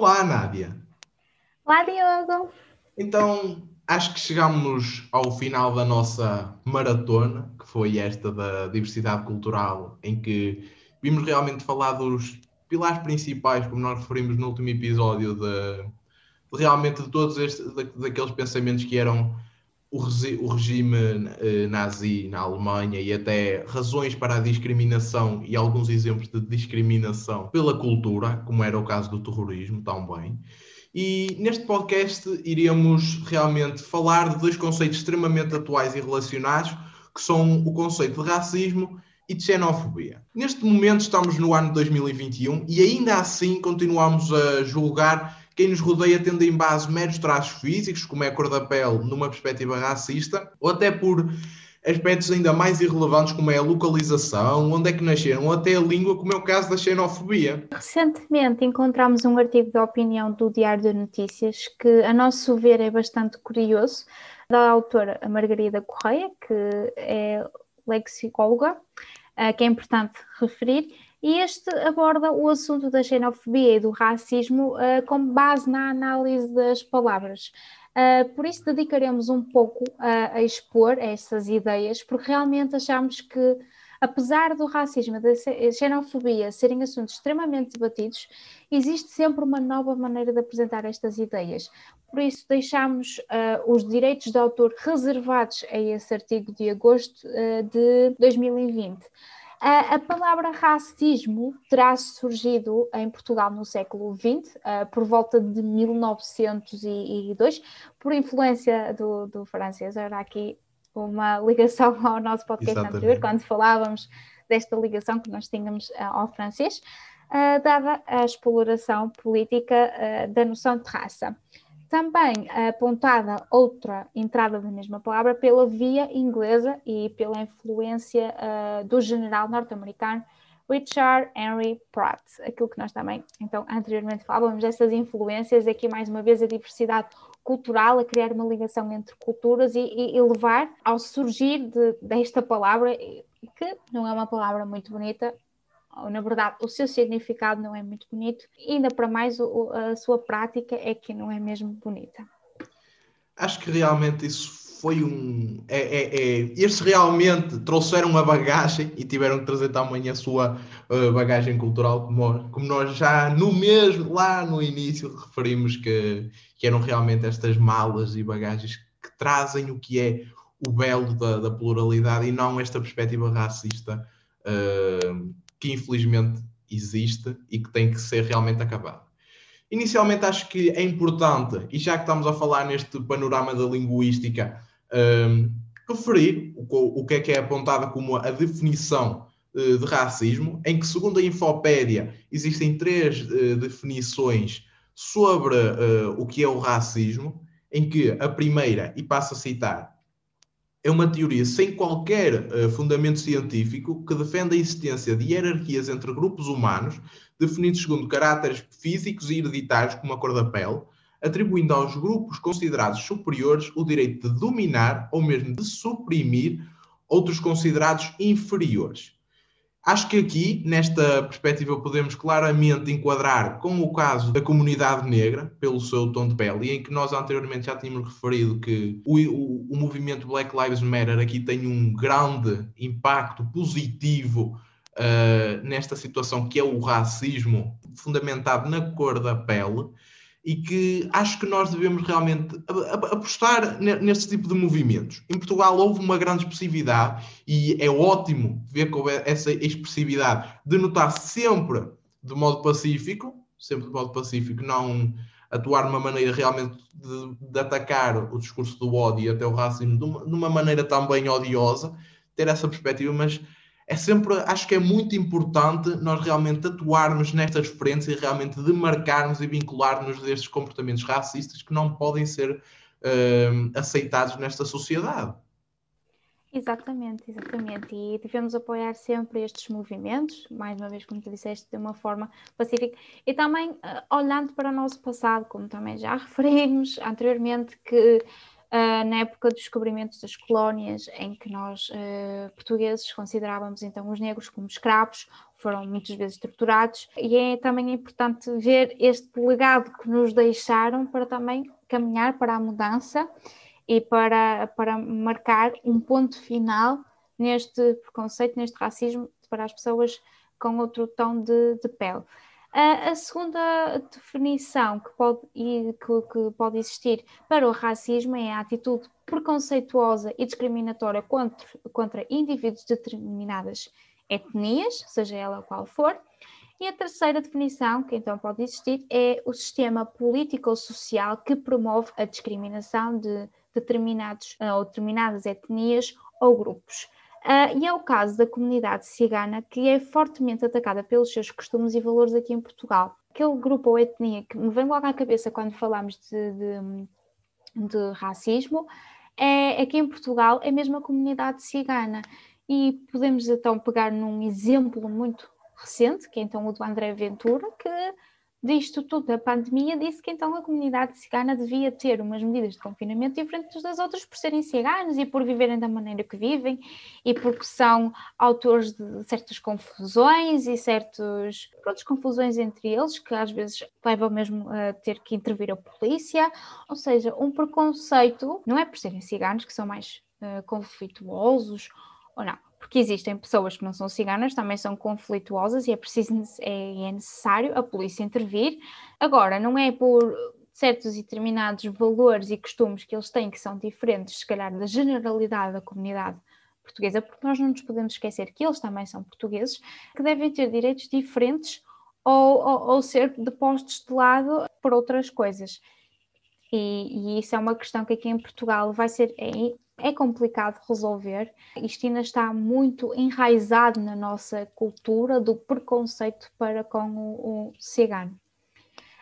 Olá, Nádia. Olá, Diogo. Então, acho que chegamos ao final da nossa maratona, que foi esta da diversidade cultural, em que vimos realmente falar dos pilares principais, como nós referimos no último episódio, de, de realmente de todos estes, daqueles pensamentos que eram o, regime eh, nazi na Alemanha e até razões para a discriminação e alguns exemplos de discriminação pela cultura, como era o caso do terrorismo também. E neste podcast iríamos realmente falar de dois conceitos extremamente atuais e relacionados, que são o conceito de racismo e de xenofobia. Neste momento estamos no ano 2021 e ainda assim continuamos a julgar quem nos rodeia tendo em base meros traços físicos, como é a cor da pele, numa perspectiva racista, ou até por aspectos ainda mais irrelevantes, como é a localização, onde é que nasceram, ou até a língua, como é o caso da xenofobia. Recentemente encontramos um artigo de opinião do Diário de Notícias que, a nosso ver, é bastante curioso, da autora Margarida Correia, que é lexicóloga, que é importante referir, e este aborda o assunto da xenofobia e do racismo uh, com base na análise das palavras. Uh, por isso dedicaremos um pouco a, a expor essas ideias, porque realmente achamos que, apesar do racismo e da xenofobia serem assuntos extremamente debatidos, existe sempre uma nova maneira de apresentar estas ideias. Por isso, deixamos uh, os direitos de autor reservados a esse artigo de agosto uh, de 2020. A, a palavra racismo terá surgido em Portugal no século XX, uh, por volta de 1902, por influência do, do francês. Era aqui uma ligação ao nosso podcast Exatamente. anterior, quando falávamos desta ligação que nós tínhamos uh, ao francês, uh, dada a exploração política da noção de raça. Também apontada outra entrada da mesma palavra pela via inglesa e pela influência uh, do general norte-americano Richard Henry Pratt, aquilo que nós também então anteriormente falávamos, essas influências, aqui mais uma vez a diversidade cultural, a criar uma ligação entre culturas e, e, e levar ao surgir de, desta palavra, que não é uma palavra muito bonita, na verdade, o seu significado não é muito bonito, ainda para mais o, a sua prática é que não é mesmo bonita. Acho que realmente isso foi um. É, é, é, estes realmente trouxeram a bagagem e tiveram que trazer também a sua uh, bagagem cultural, como, como, nós já no mesmo, lá no início, referimos que, que eram realmente estas malas e bagagens que trazem o que é o belo da, da pluralidade e não esta perspectiva racista uh, que infelizmente existe e que tem que ser realmente acabado. Inicialmente acho que é importante, e já que estamos a falar neste panorama da linguística, um, referir o, o, que é que é apontada como a definição uh, de racismo, em que, segundo a Infopédia, existem três uh, definições sobre uh, o que é o racismo, em que a primeira, e passo a citar, é uma teoria sem qualquer uh, fundamento científico que defende a existência de hierarquias entre grupos humanos, definidos segundo caráteres físicos e hereditários, como a cor da pele, atribuindo aos grupos considerados superiores o direito de dominar ou mesmo de suprimir outros considerados inferiores. Acho que aqui, nesta perspectiva, podemos claramente enquadrar com o caso da comunidade negra, pelo seu tom de pele, em que nós anteriormente já tínhamos referido que o, o, o movimento Black Lives Matter aqui tem um grande impacto positivo uh, nesta situação que é o racismo fundamentado na cor da pele e que acho que nós devemos realmente apostar neste tipo de movimentos. Em Portugal houve uma grande expressividade e é ótimo ver que houve essa expressividade de notar sempre de modo pacífico, sempre de modo pacífico, não atuar de uma maneira realmente de, de atacar o discurso do ódio e até o racismo de uma, de uma maneira também odiosa, ter essa perspectiva, mas é sempre, acho que é muito importante nós realmente atuarmos nestas frentes e realmente demarcarmos e vincularmos destes comportamentos racistas que não podem ser uh, aceitados nesta sociedade. Exatamente, exatamente. E devemos apoiar sempre estes movimentos, mais uma vez, como tu disseste, de uma forma pacífica. E também uh, olhando para o nosso passado, como também já referimos anteriormente, que uh, na época dos descobrimentos das colónias, em que nós, uh, portugueses, considerávamos então os negros como escravos, foram muitas vezes torturados, e é também importante ver este legado que nos deixaram para também caminhar para a mudança e para, para marcar um ponto final neste preconceito, neste racismo para as pessoas com outro tom de, de pele. A, segunda definição que pode, que, pode existir para o racismo é a atitude preconceituosa e discriminatória contra, contra indivíduos de determinadas etnias, seja ela qual for. E a terceira definição, que então pode existir, é o sistema político-social que promove a discriminação de determinados ou determinadas etnias ou grupos. Uh, e é o caso da comunidade cigana, que é fortemente atacada pelos seus costumes e valores aqui em Portugal. Aquele grupo ou etnia que me vem logo à cabeça quando falamos de, de, de racismo é aqui em Portugal é mesmo a comunidade cigana. E podemos então pegar num exemplo muito recente, que é então o do André Ventura, que disto tudo. Da pandemia, disse que então a comunidade cigana devia ter umas medidas de confinamento diferentes das outras por serem ciganos e por viverem da maneira que vivem e porque são autores de certas confusões e certas confusões entre eles que às vezes levam mesmo a ter que intervir a polícia, ou seja, um preconceito, não é por serem ciganos que são mais uh, conflituosos ou não, porque existem pessoas que não são ciganas, também são conflituosas e é preciso é, é necessário a polícia intervir. Agora, não é por certos e determinados valores e costumes que eles têm que são diferentes, se calhar, da generalidade da comunidade portuguesa, porque nós não nos podemos esquecer que eles também são portugueses, que devem ter direitos diferentes ou, ou, ou ser depostos de lado por outras coisas. E, e, isso é uma questão que aqui em Portugal vai ser é, complicado resolver. Isto ainda está muito enraizado na nossa cultura do preconceito para com o, o cigano.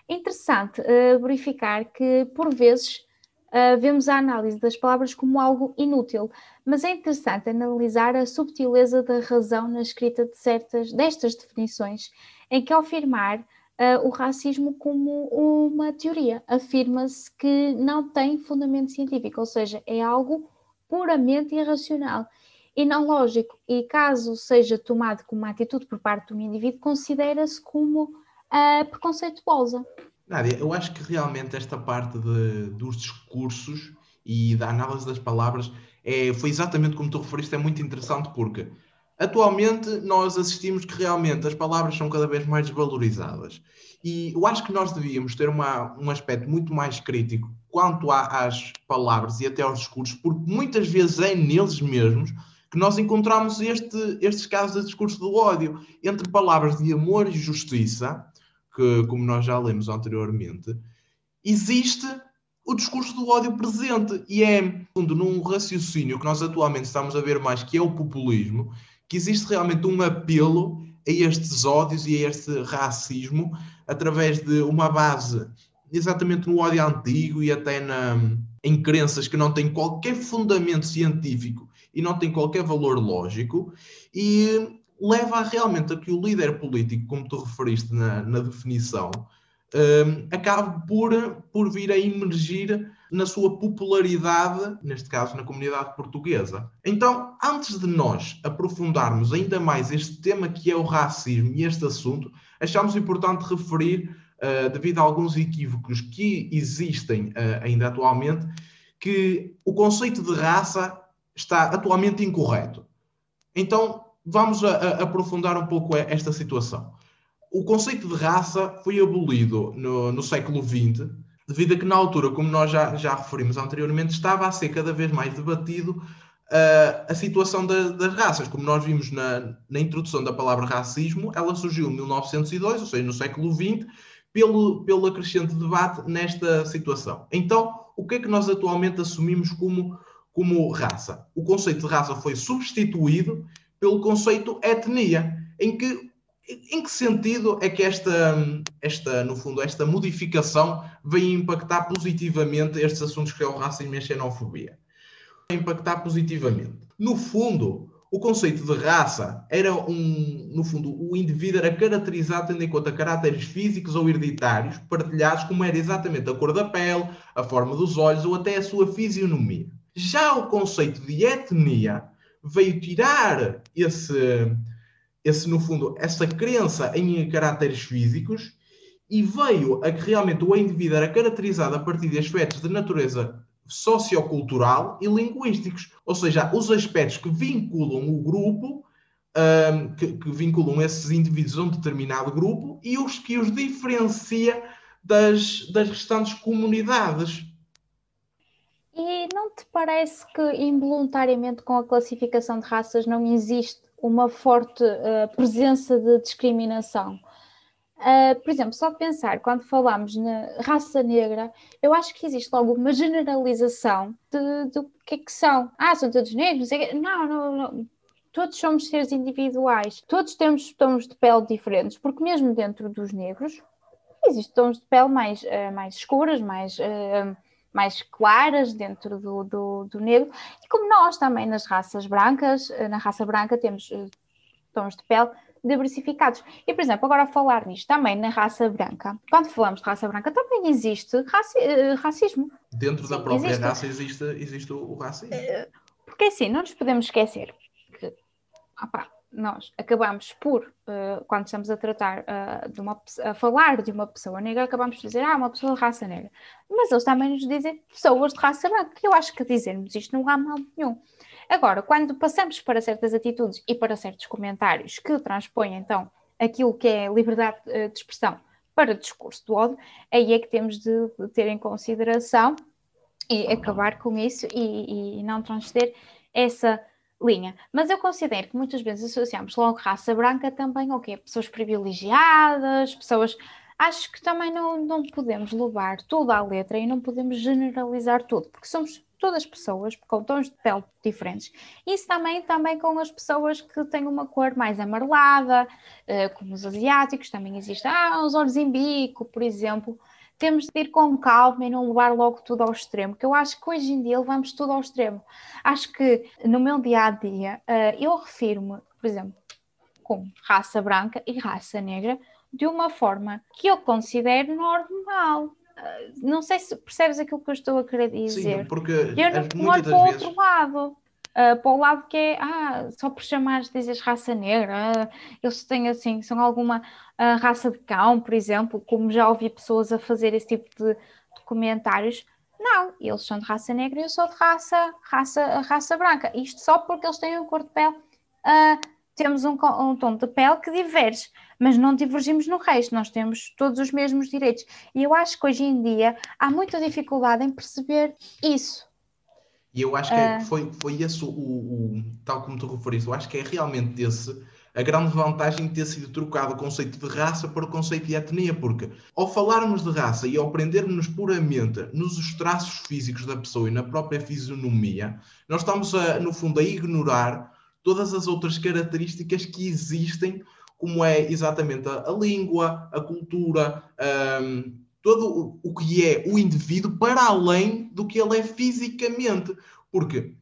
É interessante uh, verificar que, por vezes, uh, vemos a análise das palavras como algo inútil, mas é interessante analisar a subtileza da razão na escrita de certas destas definições, em que, ao afirmar uh, o racismo como uma teoria, afirma-se que não tem fundamento científico, ou seja, é algo puramente irracional e não lógico, e caso seja tomado como uma atitude por parte do indivíduo, considera-se como uh, preconceituosa. Nádia, eu acho que realmente esta parte de, dos discursos e da análise das palavras é, foi exatamente como tu referiste, é muito interessante porque atualmente nós assistimos que realmente as palavras são cada vez mais desvalorizadas. E eu acho que nós devíamos ter uma, um aspecto muito mais crítico quanto às palavras e até aos discursos, porque muitas vezes é neles mesmos que nós encontramos este, estes casos de discurso do ódio, entre palavras de amor e justiça, que, como nós já lemos anteriormente, existe o discurso do ódio presente. E é num raciocínio que nós atualmente estamos a ver mais, que é o populismo, que existe realmente um apelo a estes ódios e a este racismo através de uma base exatamente no ódio antigo e até na, em crenças que não têm qualquer fundamento científico e não têm qualquer valor lógico e leva realmente a que o líder político, como tu referiste na, na definição, um, acabe por, por vir a emergir na sua popularidade, neste caso na comunidade portuguesa. Então, antes de nós aprofundarmos ainda mais este tema que é o racismo e este assunto, achamos importante referir uh, devido a alguns equívocos que existem uh, ainda atualmente, que o conceito de raça está atualmente incorreto. Então, vamos a, a aprofundar um pouco esta situação. O conceito de raça foi abolido no, no século XX, devido a que, na altura, como nós já, já referimos anteriormente, estava a ser cada vez mais debatido uh, a situação da, das raças. Como nós vimos na, na introdução da palavra racismo, ela surgiu em 1902, ou seja, no século XX, pelo, pelo acrescente debate nesta situação. Então, o que é que nós atualmente assumimos como, como raça? O conceito de raça foi substituído pelo conceito etnia, em que em que sentido é que esta, esta, no fundo, esta modificação vem impactar positivamente estes assuntos que é o racismo e a xenofobia? Vai impactar positivamente. No fundo, o conceito de raça era um, no fundo, o indivíduo era caracterizado tendo em conta caracteres físicos ou hereditários partilhados, como era exatamente a cor da pele, a forma dos olhos ou até a sua fisionomia. Já o conceito de etnia veio tirar esse, esse no fundo, essa crença em caracteres físicos e veio a que realmente o indivíduo era caracterizado a partir de aspectos de natureza sociocultural e linguísticos, ou seja, os aspectos que vinculam o grupo, um, que, que, vinculam esses indivíduos a um determinado grupo e os que os diferencia das, das restantes comunidades. E não te parece que involuntariamente com a classificação de raças não existe uma forte uh, presença de discriminação? Uh, por exemplo, só pensar, quando falamos na raça negra, eu acho que existe logo uma generalização do que é que são. Ah, são todos negros? Não, não, não. Todos somos seres individuais, todos temos tons de pele diferentes, porque mesmo dentro dos negros existem tons de pele mais, uh, mais escuras, mais, uh, mais claras dentro do, do, do, negro, e como nós também nas raças brancas, na raça branca temos tons de pele diversificados. E, por exemplo, agora a falar nisto também na raça branca, quando falamos de raça branca, também existe raci eh, racismo. Dentro Sim, da própria existe. raça existe, existe o racismo. Eh, porque assim, não nos podemos esquecer que opa, nós acabamos por, uh, quando estamos a tratar uh, de uma a falar de uma pessoa negra, acabamos por dizer, ah, uma pessoa de raça negra. Mas eles também nos dizem pessoas de raça branca, que eu acho que dizermos isto não há mal nenhum. Agora, quando passamos para certas atitudes e para certos comentários que transpõem então aquilo que é liberdade eh, de expressão para discurso do ódio, aí é que temos de, de ter em consideração e acabar com isso e, e não transcender essa linha. Mas eu considero que muitas vezes associamos logo raça branca também ao quê? Pessoas privilegiadas, pessoas. Acho que também não, não podemos levar tudo à letra e não podemos generalizar tudo, porque somos todas as pessoas com tons de pele diferentes. Isso também, também com as pessoas que têm uma cor mais amarelada, uh, como os asiáticos, também existe ah, os olhos em bico, por exemplo. Temos de ir com calma e não levar logo tudo ao extremo, porque eu acho que hoje em dia levamos tudo ao extremo. Acho que no meu dia a dia uh, eu refiro-me, por exemplo, com raça branca e raça negra de uma forma que eu considero normal não sei se percebes aquilo que eu estou a querer dizer. Sim, porque eu não vou para o outro lado. Uh, para o lado que é, ah, só por chamares dizes raça negra, uh, eles têm assim, são alguma uh, raça de cão, por exemplo, como já ouvi pessoas a fazer esse tipo de, de comentários. Não, eles são de raça negra e eu sou de raça, raça, raça branca. Isto só porque eles têm um cor de pele uh, temos um, um, tom de pele que diverge, mas não divergimos no resto, nós temos todos os mesmos direitos. E eu acho que hoje em dia há muita dificuldade em perceber isso. E eu acho que uh... foi, foi esse o, o, tal como tu referiste, eu acho que é realmente esse a grande vantagem de ter sido trocado o conceito de raça para o conceito de etnia, porque ao falarmos de raça e ao prendermos puramente nos traços físicos da pessoa e na própria fisionomia, nós estamos, a, no fundo, a ignorar todas as outras características que existem, como é exatamente a, a língua, a cultura, um, todo o, o que é o indivíduo para além do que ele é fisicamente. Porque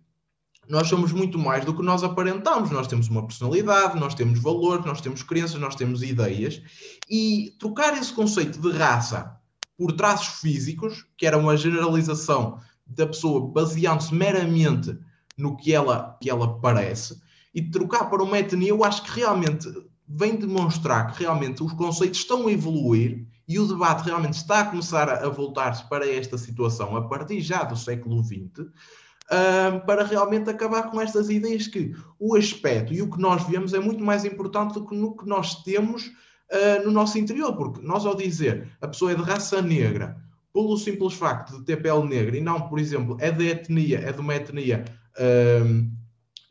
nós somos muito mais do que nós aparentamos. Nós temos uma personalidade, nós temos valores, nós temos crenças, nós temos ideias. E trocar esse conceito de raça por traços físicos, que era uma generalização da pessoa baseando-se meramente no que ela, que ela parece, e trocar para uma etnia, eu acho que realmente vem demonstrar que realmente os conceitos estão a evoluir e o debate realmente está a começar a, voltar-se para esta situação a partir já do século XX, uh, para realmente acabar com estas ideias que o aspecto e o que nós vemos é muito mais importante do que no que nós temos uh, no nosso interior, porque nós ao dizer a pessoa é de raça negra, pelo simples facto de ter pele negra e não, por exemplo, é de etnia, é de uma etnia uh,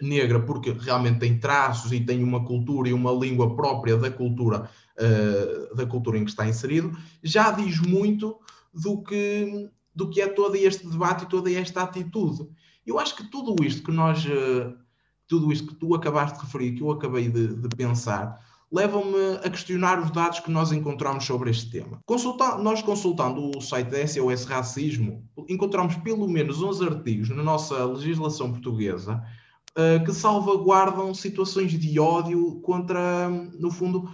negra porque realmente tem traços e tem uma cultura e uma língua própria da cultura uh, da cultura em que está inserido, já diz muito do que, do que é todo este debate e toda esta atitude. Eu acho que tudo isto que nós, uh, tudo isto que tu acabaste de referir, que eu acabei de, de pensar, levam-me a questionar os dados que nós encontramos sobre este tema. Consulta nós consultando o site da SOS Racismo, encontramos pelo menos 11 artigos na nossa legislação portuguesa uh, que salvaguardam situações de ódio contra, no fundo,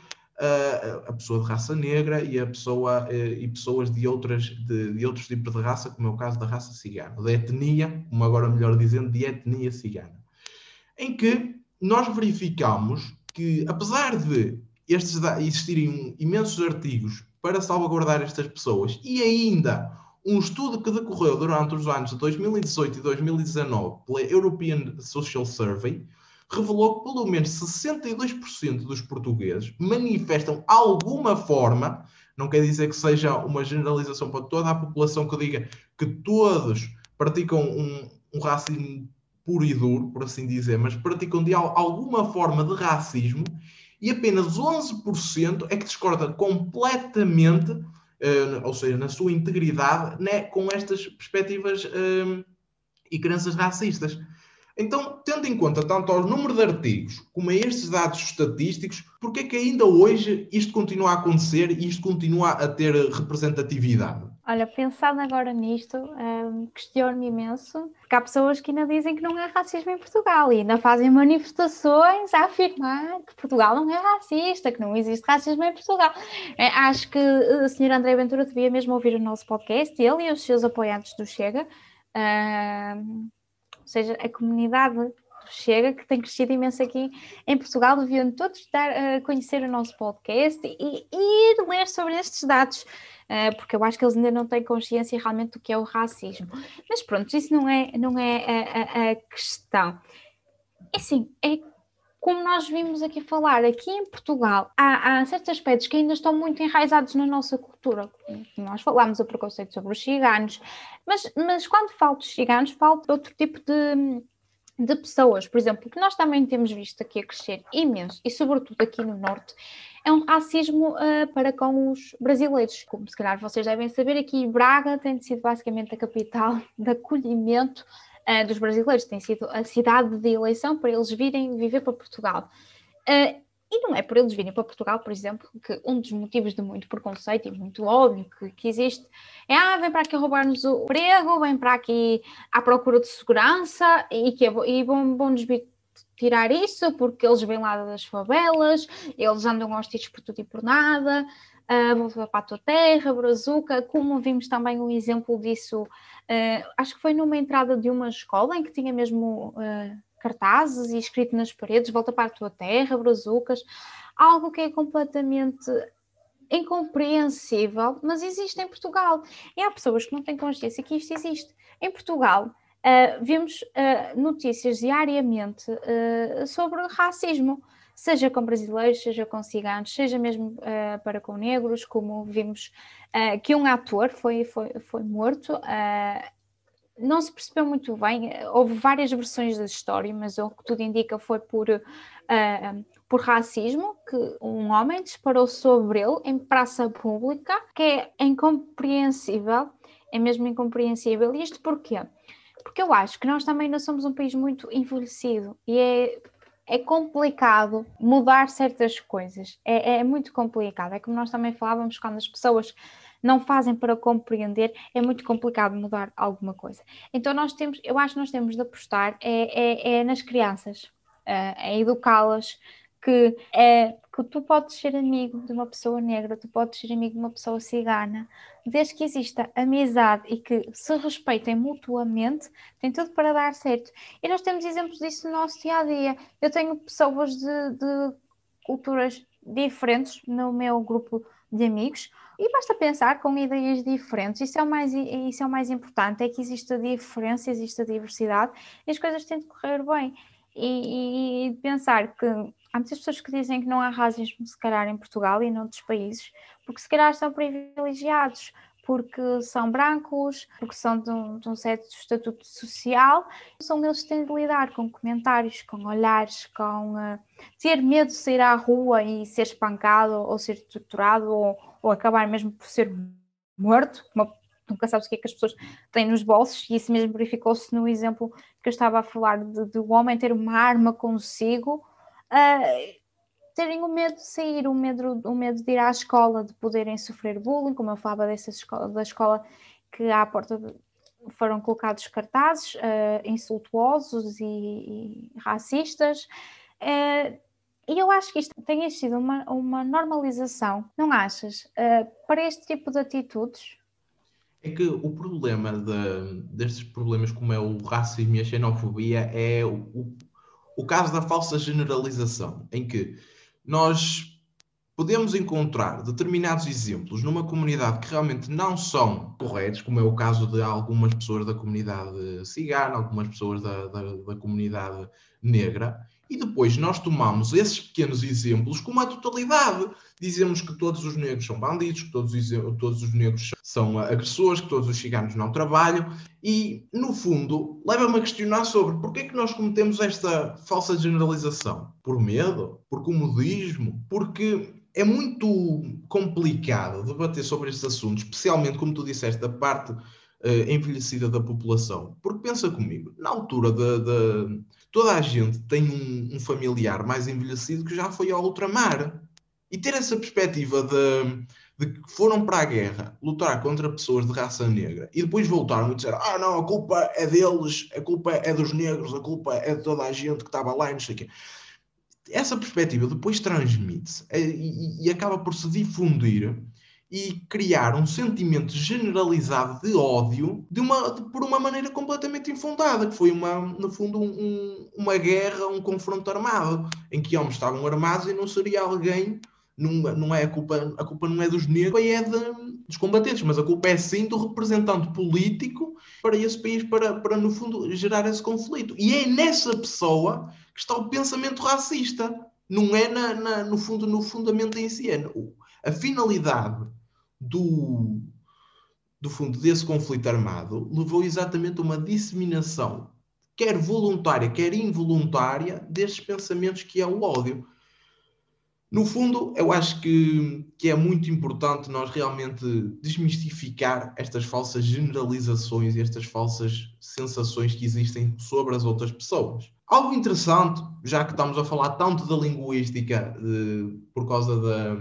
a pessoa de raça negra e a pessoa uh, e pessoas de outras de, de, outros tipos de raça, como é o caso da raça cigana, da etnia, como agora melhor dizendo, de etnia cigana, em que nós verificamos que apesar de estes existirem imensos artigos para salvaguardar estas pessoas e ainda um estudo que decorreu durante os anos de 2018 e 2019 pela European Social Survey revelou que pelo menos 62% dos portugueses manifestam alguma forma, não quer dizer que seja uma generalização para toda a população que diga que todos praticam um, um racismo puro e duro, por assim dizer, mas praticam de alguma forma de racismo e apenas 11% é que discorda completamente uh, ou seja, na sua integridade, né, com estas perspectivas uh, e crenças racistas. Então, tendo em conta tanto o número de artigos como a estes dados estatísticos, porque é que ainda hoje isto continua a acontecer e isto continua a ter representatividade? Olha, pensando agora nisto, um, questiono-me imenso, porque há pessoas que ainda dizem que não há racismo em Portugal e ainda fazem manifestações a afirmar que Portugal não é racista, que não existe racismo em Portugal. É, acho que o Sr. André Ventura devia mesmo ouvir o nosso podcast, ele e os seus apoiantes do Chega. Um, seja, a comunidade Chega, que tem crescido imenso aqui em Portugal, deviam todos dar a conhecer o nosso podcast e, ir ler sobre estes dados, uh, porque eu acho que eles ainda não têm consciência realmente do que é o racismo. Mas pronto, isso não é, não é a, a, a questão. É assim, é como nós vimos aqui falar, aqui em Portugal há, há, certos aspectos que ainda estão muito enraizados na nossa cultura. Nós falamos o preconceito sobre os ciganos, mas, mas quando falo dos ciganos, falo de outro tipo de, de pessoas. Por exemplo, que nós também temos visto aqui a crescer imenso, e sobretudo aqui no Norte, é um racismo uh, para com os brasileiros. Como se calhar vocês devem saber, aqui Braga tem sido basicamente a capital de acolhimento uh, dos brasileiros, tem sido a cidade de eleição para eles virem viver para Portugal. Uh, e não é por eles virem para Portugal, por exemplo, que um dos motivos de muito preconceito e muito óbvio que, que existe é ah, vem para aqui roubar-nos o emprego, vem para aqui à procura de segurança e, que é, e vão, vão nos tirar isso porque eles vêm lá das favelas, eles andam aos por tudo e por nada, uh, vou para a tua terra, Brazuca, como vimos também um exemplo disso, uh, acho que foi numa entrada de uma escola em que tinha mesmo uh, cartazes e escrito nas paredes, volta para a tua terra, Brazucas, algo que é completamente incompreensível, mas existe em Portugal. E há pessoas que não têm consciência que isto existe. Em Portugal, uh, vemos uh, notícias diariamente uh, sobre racismo seja com brasileiros, seja com ciganos, seja mesmo uh, para com negros, como vimos uh, que um ator foi, foi, foi morto. Uh, não se percebeu muito bem, houve várias versões da história, mas o que tudo indica foi por, por racismo, que um homem disparou sobre ele em praça pública, que é incompreensível, é mesmo incompreensível. Isto porquê? Porque eu acho que nós também não somos um país muito envelhecido e é é complicado mudar certas coisas. É, é, muito complicado. É como nós também falávamos quando as pessoas não fazem para compreender, é muito complicado mudar alguma coisa. Então nós temos, eu acho que nós temos de apostar é, é, é nas crianças, é, é educá-las que é que tu podes ser amigo de uma pessoa negra, tu podes ser amigo de uma pessoa cigana, desde que exista amizade e que se respeitem mutuamente, tem tudo para dar certo. E nós temos exemplos disso no nosso dia a dia. Eu tenho pessoas de, de culturas diferentes no meu grupo de amigos e basta pensar com ideias diferentes. Isso é o mais, isso é o mais importante, é que exista diferença, exista diversidade e as coisas têm de correr bem. E, e pensar que há muitas pessoas que dizem que não há racismo, se calhar, em Portugal e noutros países, porque se calhar são privilegiados, porque são brancos, porque são de um, de um certo estatuto social, são eles que têm de lidar com comentários, com olhares, com uh, ter medo de sair à rua e ser espancado ou ser torturado ou, ou acabar mesmo por ser morto, uma, nunca sabes o que é que as pessoas têm nos bolsos, e isso mesmo verificou-se no exemplo que eu estava a falar de, de o homem ter uma arma consigo uh, terem o medo de sair, o medo, o medo de ir à escola, de poderem sofrer bullying, como eu falava dessa escola, da escola que à porta de, foram colocados cartazes uh, insultuosos e, e racistas. Uh, e eu acho que isto tem sido uma, uma normalização, não achas, uh, para este tipo de atitudes? É que o problema de, destes problemas, como é o racismo e a xenofobia, é o, o, caso da falsa generalização, em que nós podemos encontrar determinados exemplos numa comunidade que realmente não são corretos, como é o caso de algumas pessoas da comunidade cigana, algumas pessoas da, da, da comunidade negra, e depois nós tomamos esses pequenos exemplos como a totalidade. Dizemos que todos os negros são bandidos, que todos, todos os negros são agressores, que todos os ciganos não trabalham, e no fundo leva-me a questionar sobre porquê é que nós cometemos esta falsa generalização? Por medo? Por comodismo? Porque é muito complicado debater sobre estes assuntos, especialmente, como tu disseste, da parte uh, envelhecida da população. Porque pensa comigo, na altura de toda a gente tem um, um, familiar mais envelhecido que já foi ao ultramar. E ter essa perspectiva de, de que foram para a guerra lutar contra pessoas de raça negra e depois voltaram e disseram: Ah, não, a culpa é deles, a culpa é dos negros, a culpa é de toda a gente que estava lá e não sei o quê. Essa perspectiva depois transmite-se eh, e, e, acaba por se difundir e criar um sentimento generalizado de ódio de uma, de, por uma maneira completamente infundada, que foi uma, no fundo um, uma guerra, um confronto armado, em que homens estavam armados e não seria alguém não, não é a culpa, a culpa não é dos negros, é de, dos combatentes, mas a culpa é sim do representante político para esse país, para, para no fundo gerar esse conflito. E é nessa pessoa que está o pensamento racista, não é na, na no fundo no fundamento em si. É a finalidade do, do fundo desse conflito armado levou exatamente a uma disseminação, quer voluntária, quer involuntária, destes pensamentos que é o ódio. No fundo, eu acho que, que é muito importante nós realmente desmistificar estas falsas generalizações e estas falsas sensações que existem sobre as outras pessoas. Algo interessante, já que estamos a falar tanto da linguística de, por causa da,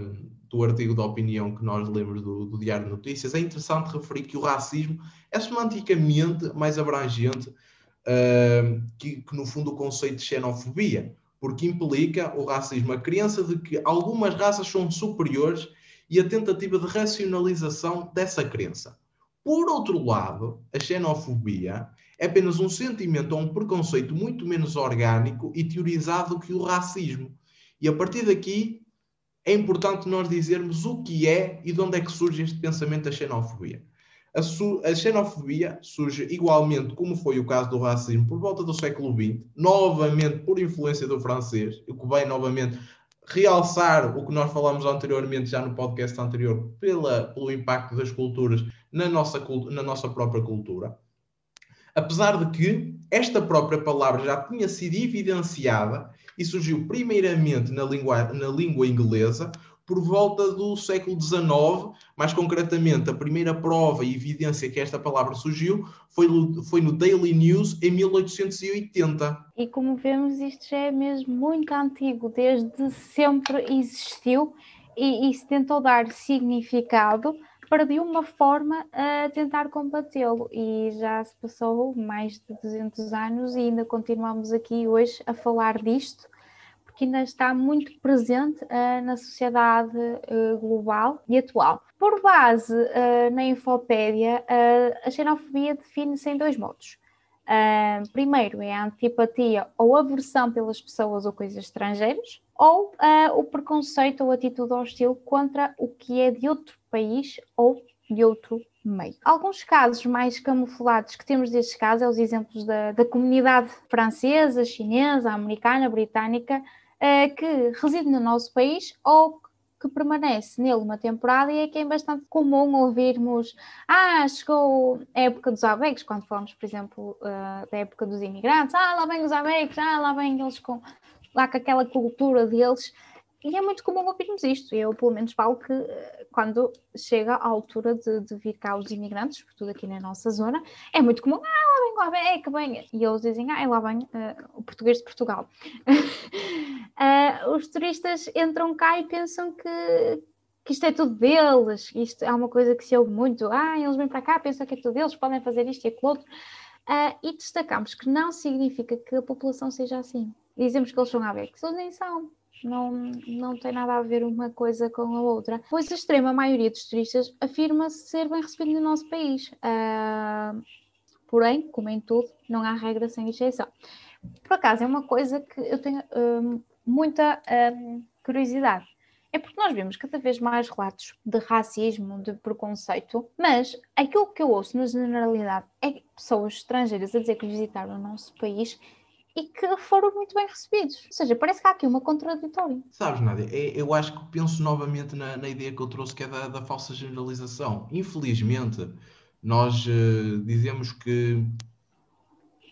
do artigo da opinião que nós lemos do, do, Diário de Notícias, é interessante referir que o racismo é semanticamente mais abrangente uh, que, que, no fundo, o conceito de xenofobia porque implica o racismo a crença de que algumas raças são superiores e a tentativa de racionalização dessa crença. Por outro lado, a xenofobia é apenas um sentimento ou um preconceito muito menos orgânico e teorizado que o racismo. E a partir daqui é importante nós dizermos o que é e de onde é que surge este pensamento da xenofobia. A, a, xenofobia surge igualmente, como foi o caso do racismo, por volta do século XX, novamente por influência do francês, o que vai novamente realçar o que nós falamos anteriormente, já no podcast anterior, pela, pelo impacto das culturas na nossa, na nossa própria cultura. Apesar de que esta própria palavra já tinha sido evidenciada e surgiu primeiramente na língua, na língua inglesa, por volta do século XIX, mais concretamente, a primeira prova e evidência que esta palavra surgiu foi, foi no Daily News em 1880. E como vemos, isto já é mesmo muito antigo, desde sempre existiu e, e se tentou dar significado para de uma forma tentar combatê-lo. E já se passou mais de 200 anos e ainda continuamos aqui hoje a falar disto que ainda está muito presente uh, na sociedade uh, global e atual. Por base uh, na Infopédia, a xenofobia define-se em dois modos. primeiro é a antipatia ou aversão pelas pessoas ou coisas estrangeiras, ou o preconceito ou atitude hostil contra o que é de outro país ou de outro meio. Alguns casos mais camuflados que temos destes casos, é os exemplos da, da comunidade francesa, chinesa, americana, britânica, uh, que reside no nosso país ou que permanece nele uma temporada e é que é bastante comum ouvirmos ah, chegou a época dos abegos, quando falamos, por exemplo, uh, da época dos imigrantes, ah, lá vem os abegos, ah, lá vem eles com, lá com aquela cultura deles, e é muito comum ouvirmos isto. Eu, pelo menos, falo que eh, quando chega a altura de, de vir cá os imigrantes, sobretudo aqui na nossa zona, é muito comum. Ah, lá vem, lá vem, é que vem. E eles dizem, ah, é lá vem uh, o português de Portugal. uh, os turistas entram cá e pensam que, que isto é tudo deles, isto é uma coisa que se ouve muito, ah, eles vêm para cá, pensam que é tudo deles, podem fazer isto e aquilo outro, uh, e destacamos que não significa que a população seja assim. Dizemos que eles são abertos, eles nem são. Não, não tem nada a ver uma coisa com a outra, pois a extrema maioria dos turistas afirma-se ser bem recebido no nosso país. Uh, porém, como em tudo, não há regra sem exceção. Por acaso, é uma coisa que eu tenho uh, muita uh, curiosidade é porque nós vemos cada vez mais relatos de racismo, de preconceito, mas aquilo que eu ouço na generalidade é pessoas estrangeiras a dizer que visitaram o nosso país e que foram muito bem recebidos. Ou seja, parece que há aqui uma contraditória. Sabes, Nádia, é, eu acho que penso novamente na, na ideia que eu trouxe, que é da, da falsa generalização. Infelizmente, nós uh, dizemos que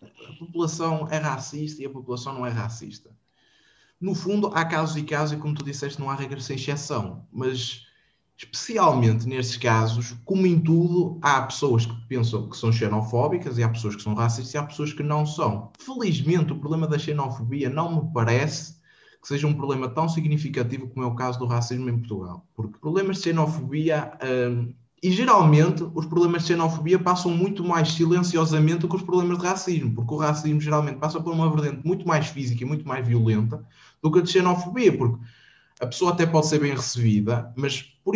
a população é racista e a população não é racista no fundo, há casos e casos, e como tu disseste, não há regra sem exceção, mas especialmente nestes casos, como em tudo, há pessoas que pensam que são xenofóbicas e há pessoas que são racistas e há pessoas que não são. Felizmente, o problema da xenofobia não me parece que seja um problema tão significativo como é o caso do racismo em Portugal. Porque problemas de xenofobia hum, e geralmente os problemas de xenofobia passam muito mais silenciosamente do que os problemas de racismo, porque o racismo geralmente passa por uma vertente muito mais física e muito mais violenta do que a de xenofobia, porque a pessoa até pode ser bem recebida, mas por,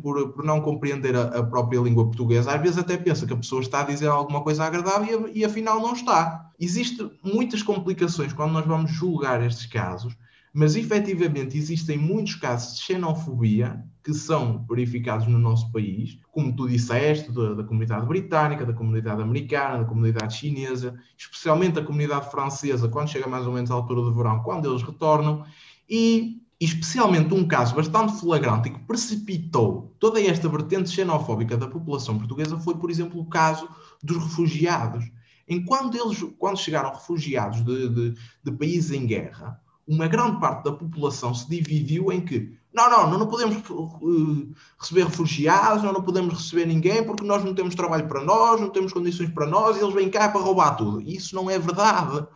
por, por não compreender a, a, própria língua portuguesa, às vezes até pensa que a pessoa está a dizer alguma coisa agradável e, e afinal não está. Existem muitas complicações quando nós vamos julgar estes casos, mas efetivamente existem muitos casos de xenofobia que são verificados no nosso país, como tu disseste, da, da, comunidade britânica, da comunidade americana, da comunidade chinesa, especialmente da comunidade francesa, quando chega mais ou menos à altura do verão, quando eles retornam, e especialmente um caso bastante flagrante e que precipitou toda esta vertente xenofóbica da população portuguesa foi, por exemplo, o caso dos refugiados. Enquanto eles, quando chegaram refugiados de, de, de países em guerra, uma grande parte da população se dividiu em que não, não, não podemos uh, receber refugiados, não podemos receber ninguém porque nós não temos trabalho para nós, não temos condições para nós e eles vêm cá para roubar tudo. Isso não é verdade,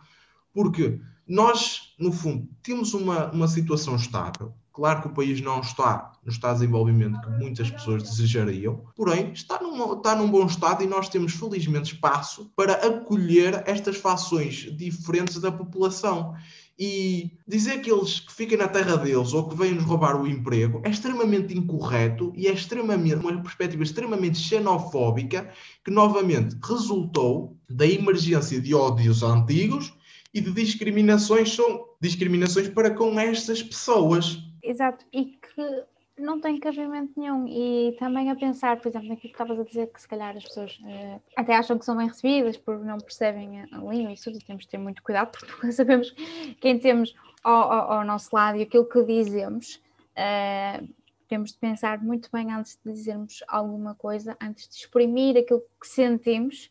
porque nós, no fundo, temos uma, uma situação estável. Claro que o país não está no estado de desenvolvimento que muitas pessoas desejariam, porém está num, está num bom estado e nós temos felizmente espaço para acolher estas fações diferentes da população. E dizer que eles que fiquem na terra deles ou que vêm nos roubar o emprego é extremamente incorreto e é extremamente uma perspectiva extremamente xenofóbica que novamente resultou da emergência de ódios antigos e de discriminações são discriminações para com estas pessoas. Exato, e que não tem cabimento nenhum. E também a pensar, por exemplo, naquilo que estavas a dizer, que se calhar as pessoas uh, até acham que são bem recebidas porque não percebem a, língua e tudo, temos de ter muito cuidado porque sabemos quem temos ao, ao, ao, nosso lado e aquilo que dizemos. Uh, temos de pensar muito bem antes de dizermos alguma coisa, antes de exprimir aquilo que sentimos.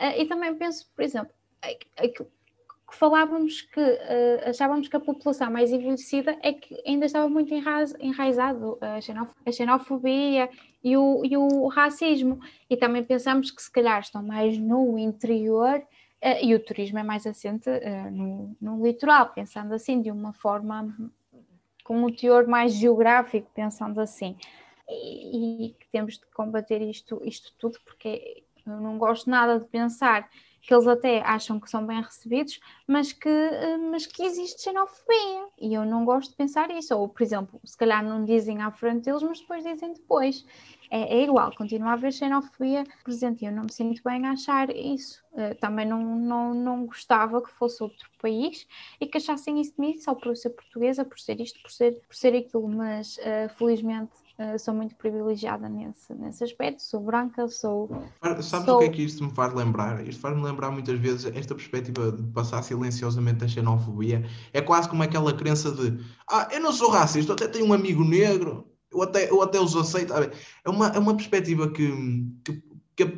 Uh, e também penso, por exemplo, que falávamos que uh, achávamos que a população mais envelhecida é que ainda estava muito enraizado a, a xenofobia e o, e o racismo. E também pensamos que se calhar estão mais no interior uh, e o turismo é mais assente uh, no, no litoral, pensando assim, de uma forma com um teor mais geográfico, pensando assim. E, e temos de combater isto, isto tudo, porque eu não gosto nada de pensar que eles até acham que são bem recebidos, mas que, eh, mas que existe xenofobia. E eu não gosto de pensar isso. Ou, por exemplo, se calhar não dizem à frente deles, mas depois dizem depois. É, é igual, continua a haver xenofobia presente eu não me sinto bem a achar isso. Uh, também não, não, não gostava que fosse outro país e que achassem isso de mim só por ser portuguesa, por ser isto, por ser, por ser aquilo, mas uh, felizmente Uh, sou muito privilegiada nesse, nesse aspecto, sou branca, sou. Sabes sou... o que é que isto me faz lembrar? Isto faz-me lembrar muitas vezes esta perspectiva de passar silenciosamente a xenofobia. É quase como aquela crença de ah, eu não sou racista, eu até tenho um amigo negro, eu até, eu até os aceito. É uma, é uma perspectiva que, que, que, a,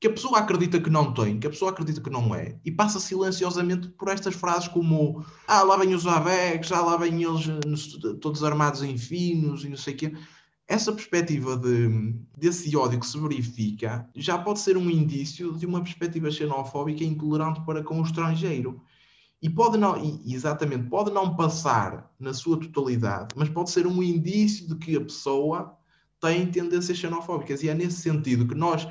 que a pessoa acredita que não tem, que a pessoa acredita que não é, e passa silenciosamente por estas frases como ah, lá vêm os avex, ah, lá vêm eles todos armados em finos e não sei o quê essa perspectiva de, desse ódio que se verifica já pode ser um indício de uma perspectiva xenofóbica e intolerante para com o estrangeiro. E pode não, e, exatamente, pode não passar na sua totalidade, mas pode ser um indício de que a pessoa tem tendências xenofóbicas. E é nesse sentido que nós,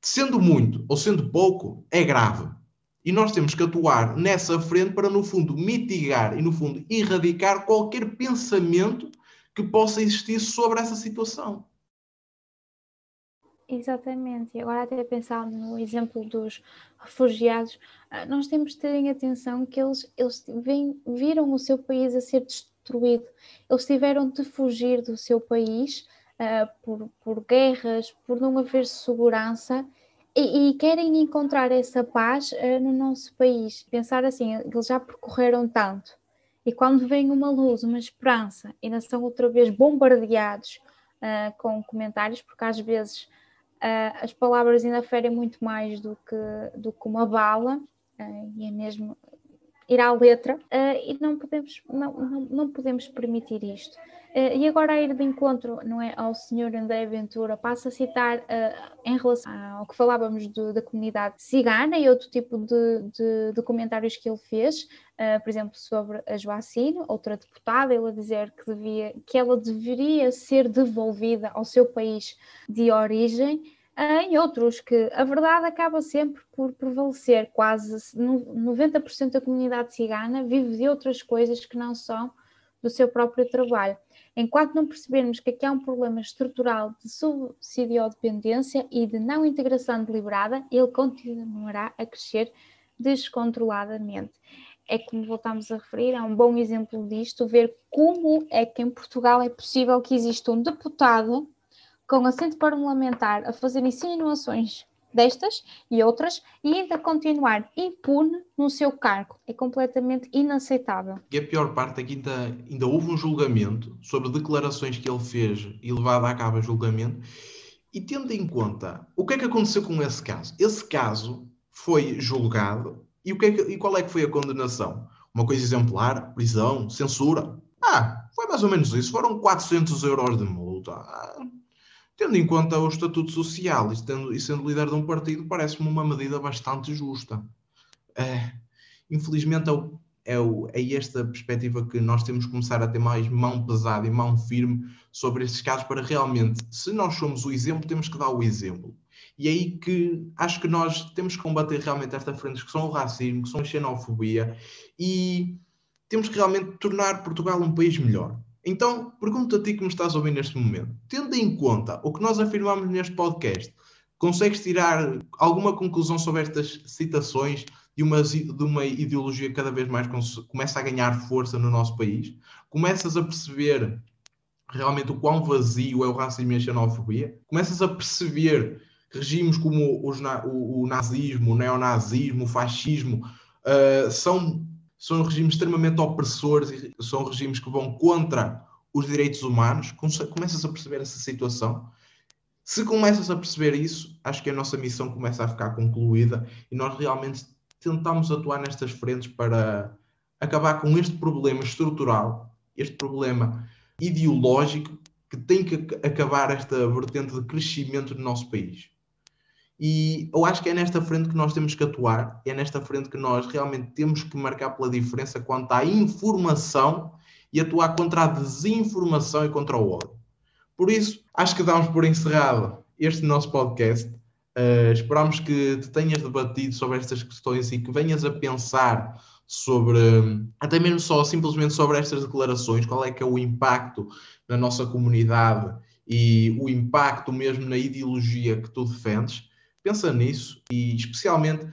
sendo muito ou sendo pouco, é grave. E nós temos que atuar nessa frente para, no fundo, mitigar e, no fundo, erradicar qualquer pensamento que possa existir sobre essa situação. Exatamente, e agora até pensar no exemplo dos refugiados, ah, nós temos de ter em atenção que eles, eles viram o seu país a ser destruído, eles tiveram de fugir do seu país uh, por, por guerras, por não haver segurança e, e, querem encontrar essa paz uh, no nosso país. Pensar assim, eles já percorreram tanto. E quando vem uma luz, uma esperança, ainda são outra vez bombardeados uh, com comentários, porque às vezes uh, as palavras ainda ferem muito mais do que, do que uma bala, e é mesmo ir à letra, e não podemos, não, não, não podemos permitir isto. Uh, e agora a ir de encontro não é, ao senhor André Ventura, passo a citar uh, em relação ao que falávamos do, da comunidade cigana e outro tipo de, de, de comentários que ele fez, por exemplo, sobre a Joacine, outra deputada, ele a dizer que, devia, que ela deveria ser devolvida ao seu país de origem. Em outros que a verdade acaba sempre por prevalecer, quase 90% da comunidade cigana vive de outras coisas que não são do seu próprio trabalho. Enquanto não percebermos que aqui há um problema estrutural de subsidiodependência e de não integração deliberada, ele continuará a crescer descontroladamente. É como voltamos a referir, é um bom exemplo disto, ver como é que em Portugal é possível que exista um deputado com assento parlamentar a fazer insinuações destas e outras e ainda continuar impune no seu cargo. É completamente inaceitável. E a pior parte é que ainda, ainda houve um julgamento sobre declarações que ele fez e levado a cabo julgamento. E tendo em conta o que é que aconteceu com esse caso? Esse caso foi julgado e, o que é que, e qual é que foi a condenação? Uma coisa exemplar? Prisão? Censura? Ah, foi mais ou menos isso. Foram 400 euros de multa. Ah, Tendo em conta o estatuto social e, tendo, e sendo líder de um partido, parece-me uma medida bastante justa. É, infelizmente, é, o, é, o, é esta perspectiva que nós temos que começar a ter mais mão pesada e mão firme sobre estes casos, para realmente, se nós somos o exemplo, temos que dar o exemplo. E é aí que acho que nós temos que combater realmente estas frentes que são o racismo, que são a xenofobia, e temos que realmente tornar Portugal um país melhor. Então, pergunto a ti que me estás a ouvir neste momento, tendo em conta o que nós afirmamos neste podcast, consegues tirar alguma conclusão sobre estas citações de uma, de uma ideologia que cada vez mais começa a ganhar força no nosso país? Começas a perceber realmente o quão vazio é o racismo e a xenofobia? Começas a perceber regimes como os, o, o, nazismo, o neonazismo, o fascismo uh, são são regimes extremamente opressores, são regimes que vão contra os direitos humanos. Começas a perceber essa situação. Se começas a perceber isso, acho que a nossa missão começa a ficar concluída e nós realmente tentamos atuar nestas frentes para acabar com este problema estrutural, este problema ideológico que tem que acabar esta vertente de crescimento do nosso país. E eu acho que é nesta frente que nós temos que atuar, é nesta frente que nós realmente temos que marcar pela diferença quanto à informação e atuar contra a desinformação e contra o ódio. Por isso, acho que damos por encerrado este nosso podcast. Uh, esperamos que te tenhas debatido sobre estas questões e que venhas a pensar sobre, até mesmo só simplesmente sobre estas declarações, qual é que é o impacto na nossa comunidade e o impacto mesmo na ideologia que tu defendes pensa nisso e, especialmente,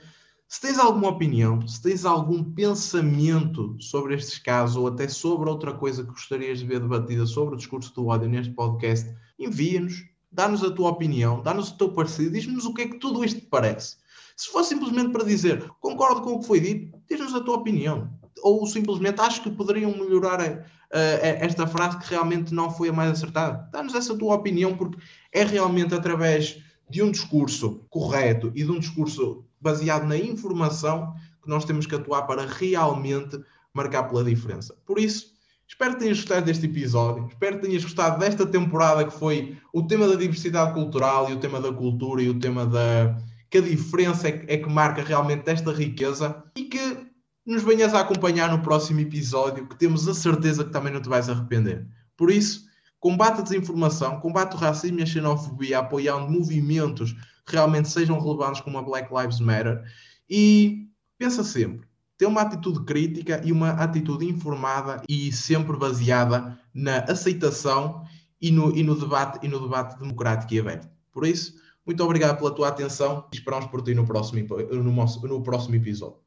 se tens alguma opinião, se tens algum pensamento sobre estes casos ou até sobre outra coisa que gostarias de ver debatida sobre o discurso do ódio neste podcast, envia-nos, dá-nos a tua opinião, dá-nos o teu parecer, diz-nos o que é que tudo isto te parece. Se for simplesmente para dizer concordo com o que foi dito, diz-nos a tua opinião. Ou simplesmente acho que poderiam melhorar a, a, a esta frase que realmente não foi a mais acertada. Dá-nos essa tua opinião, porque é realmente através de um discurso correto e de um discurso baseado na informação que nós temos que atuar para realmente marcar pela diferença. Por isso, espero que tenhas gostado deste episódio, espero que tenhas gostado desta temporada que foi o tema da diversidade cultural e o tema da cultura e o tema da que a diferença é que, é marca realmente esta riqueza e que nos venhas a acompanhar no próximo episódio, que temos a certeza que também não te vais arrepender. Por isso, combate a desinformação, combate o racismo e a xenofobia, apoiando movimentos que realmente sejam relevantes como a Black Lives Matter. E pensa sempre, ter uma atitude crítica e uma atitude informada e sempre baseada na aceitação e no, e no, debate, e no debate democrático e aberto. Por isso, muito obrigado pela tua atenção e esperamos por ti no próximo, no, no próximo episódio.